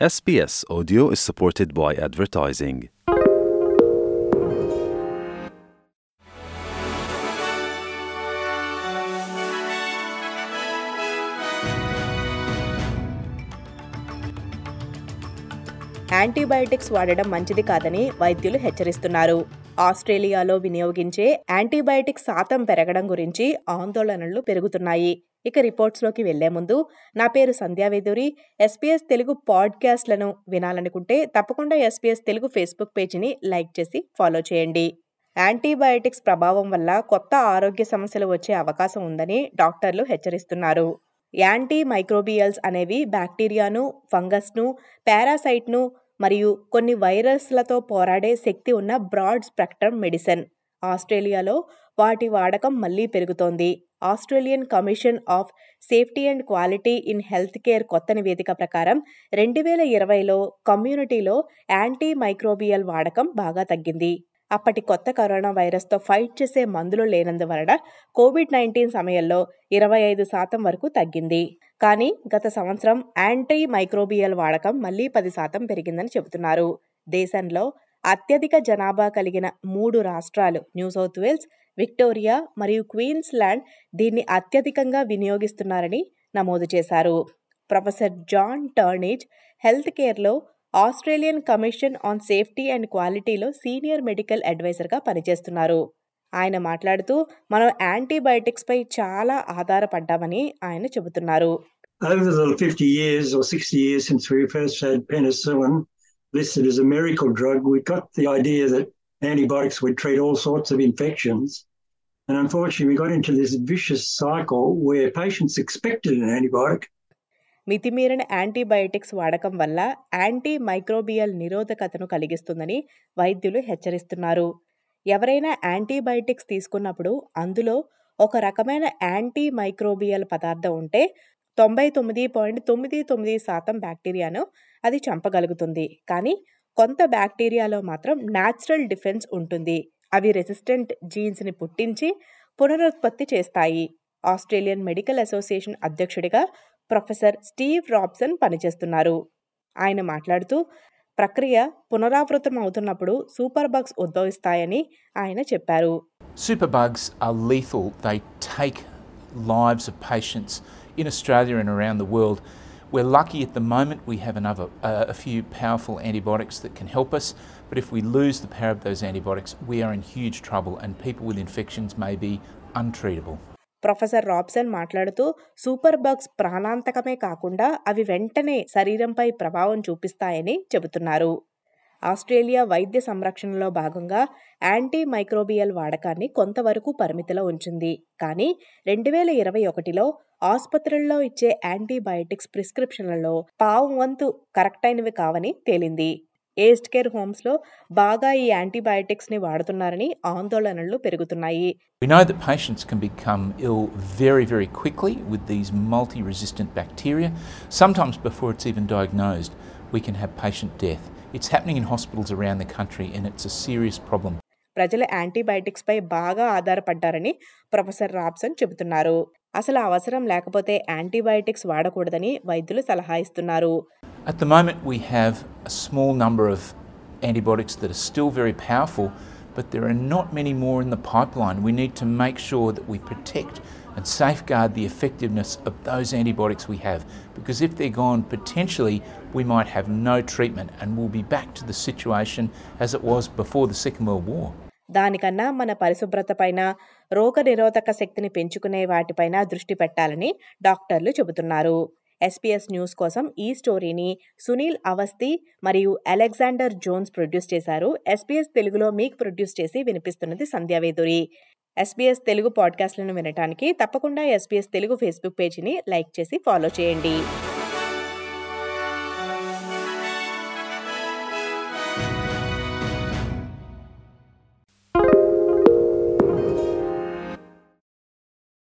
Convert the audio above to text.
SBS Audio is supported by advertising. Antibiotics వాడడం మంచిది కాదని వైద్యులు హెచ్చరిస్తున్నారు ఆస్ట్రేలియాలో వినియోగించే యాంటీబయాటిక్ శాతం పెరగడం గురించి ఆందోళనలు పెరుగుతున్నాయి ఇక రిపోర్ట్స్లోకి వెళ్ళే ముందు నా పేరు సంధ్యావేదూరి ఎస్పీఎస్ తెలుగు పాడ్కాస్ట్లను వినాలనుకుంటే తప్పకుండా ఎస్పీఎస్ తెలుగు ఫేస్బుక్ పేజీని లైక్ చేసి ఫాలో చేయండి. యాంటీబయాటిక్స్ ప్రభావం వల్ల కొత్త ఆరోగ్య సమస్యలు వచ్చే అవకాశం ఉందని డాక్టర్లు హెచ్చరిస్తున్నారు. యాంటీ మైక్రోబియల్స్ అనేవి బ్యాక్టీరియాను ఫంగస్ను పారాసైట్ను మరియు కొన్ని వైరస్లతో పోరాడే శక్తి ఉన్న బ్రాడ్ స్పెక్ట్రమ్ మెడిసిన్. ఆస్ట్రేలియాలో వాటి వాడకం మళ్ళీ పెరుగుతోంది. Australian Commission of Safety and Quality in Health Care కొత్త నివేదిక ప్రకారం రెండు వేల ఇరవైలో కమ్యూనిటీలో యాంటీ మైక్రోబియల్ వాడకం బాగా తగ్గింది. అప్పటి కొత్త కరోనా వైరస్తో ఫైట్ చేసే మందులు లేనందువలన కోవిడ్ నైన్టీన్ సమయంలో ఇరవై ఐదు శాతం వరకు తగ్గింది. కానీ గత సంవత్సరం యాంటీ మైక్రోబియల్ వాడకం మళ్ళీ పది శాతం పెరిగిందని చెబుతున్నారు. దేశంలో అత్యధిక జనాభా కలిగిన మూడు రాష్ట్రాలు న్యూ సౌత్ వేల్స్ విక్టోరియా మరియు క్వీన్స్లాండ్ దీన్ని అత్యధికంగా వినియోగిస్తున్నారని నమోదు చేశారు. Professor John Turnidge health కేర్లో Australian Commission on Safety and క్వాలిటీలో సీనియర్ మెడికల్ అడ్వైజర్గా పనిచేస్తున్నారు. ఆయన మాట్లాడుతూ మనం యాంటీబయాటిక్స్పై చాలా ఆధారపడ్డామని ఆయన చెబుతున్నారు. Over the 50 years or 60 years since we first had penicillin listed as a miracle drug, we got the idea that antibiotics would treat all sorts of infections. And unfortunately, we got into this vicious cycle where patients expected an antibiotic మితిమీరిన antibiotics వాడకం వల్ల anti microbial నిరోధకతను కలిగిస్తుందని వైద్యులు హెచ్చరిస్తున్నారు ఎవరైనా antibiotics తీసుకున్నప్పుడు అందులో ఒక రకమైన యాంటీ మైక్రోబియల్ పదార్థం ఉంటే తొంభై తొమ్మిది పాయింట్ తొమ్మిది తొమ్మిది శాతం బ్యాక్టీరియాను అది చంపగలుగుతుంది. కానీ కొంత బ్యాక్టీరియాలో మాత్రం న్యాచురల్ డిఫెన్స్ ఉంటుంది. అవి రెసిస్టెంట్ జీన్స్ని పుట్టించి పునరుత్పత్తి చేస్తాయి. ఆస్ట్రేలియన్ మెడికల్ అసోసియేషన్ అధ్యక్షుడిగా ప్రొఫెసర్ స్టీవ్ రాబ్సన్ పనిచేస్తున్నారు. ఆయన మాట్లాడుతూ ప్రక్రియ పునరావృతం అవుతున్నప్పుడు సూపర్ బగ్స్ ఉద్భవిస్తాయని ఆయన చెప్పారు. Superbugs are lethal. They take lives of patients in Australia and around the world. We're lucky at the moment we have another, uh, a few powerful antibiotics that can help us, but if we lose the power of those antibiotics, we are in huge trouble and people with infections may be untreatable. Professor Robson మాట్లాడుతూ super bugs ప్రాణాంతకమే కాకుండా అవి వెంటనే శరీరంపై ప్రభావం చూపిస్తాయని చెబుతున్నారు Australia వైద్య సంరక్షణలో భాగంగా యాంటీ మైక్రోబియల్ వాడకాన్ని కొంతవరకు పరిమితిలో ఉంచింది. కానీ రెండు వేల ఇరవై ఒకటిలో ఆసుపత్రుల్లో ఇచ్చే యాంటీబయాటిక్స్ ప్రిస్క్రిప్షన్లలో పావు వంతు కరెక్ట్ అయినవి కావని తేలింది. ఏజ్డ్ కేర్ హోమ్స్లో బాగా ఈ యాంటీబయాటిక్స్ని వాడుతున్నారని ఆందోళనలు పెరుగుతున్నాయి. We know that patients can become ill very, very quickly with these multi resistant bacteria. Sometimes, before it's even diagnosed, we can have patient death. It's happening in hospitals around the country and it's a serious problem. ప్రజలు యాంటీబయాటిక్స్పై బాగా ఆధారపడ్డారని professor Robeson చెబుతున్నారు అసలు అవసరం లేకపోతే antibiotics వాడకూడదని వైద్యులు సలహా ఇస్తున్నారు At the moment, we have a small number of antibiotics that are still very powerful, but there are not many more in the pipeline. We need to make sure that we protect and safeguard the effectiveness of those antibiotics we have, because if they're gone, potentially we might have no treatment and we'll be back to the situation as it was before the Second World War. దానికన్నా మన పరిశుభ్రతపైన రోగ నిరోధక శక్తిని పెంచుకునే వాటిపైన దృష్టి పెట్టాలని డాక్టర్లు చెబుతున్నారు ఎస్పీఎస్ న్యూస్ కోసం ఈ స్టోరీని సునీల్ అవస్థి మరియు అలెగ్జాండర్ జోన్స్ ప్రొడ్యూస్ చేశారు. ఎస్పీఎస్ తెలుగులో మీకు ప్రొడ్యూస్ చేసి వినిపిస్తున్నది సంధ్యావేదురి ఎస్పీఎస్ తెలుగు పాడ్కాస్ట్లను వినడానికి తప్పకుండా ఎస్పీఎస్ తెలుగు ఫేస్బుక్ పేజీని లైక్ చేసి ఫాలో చేయండి.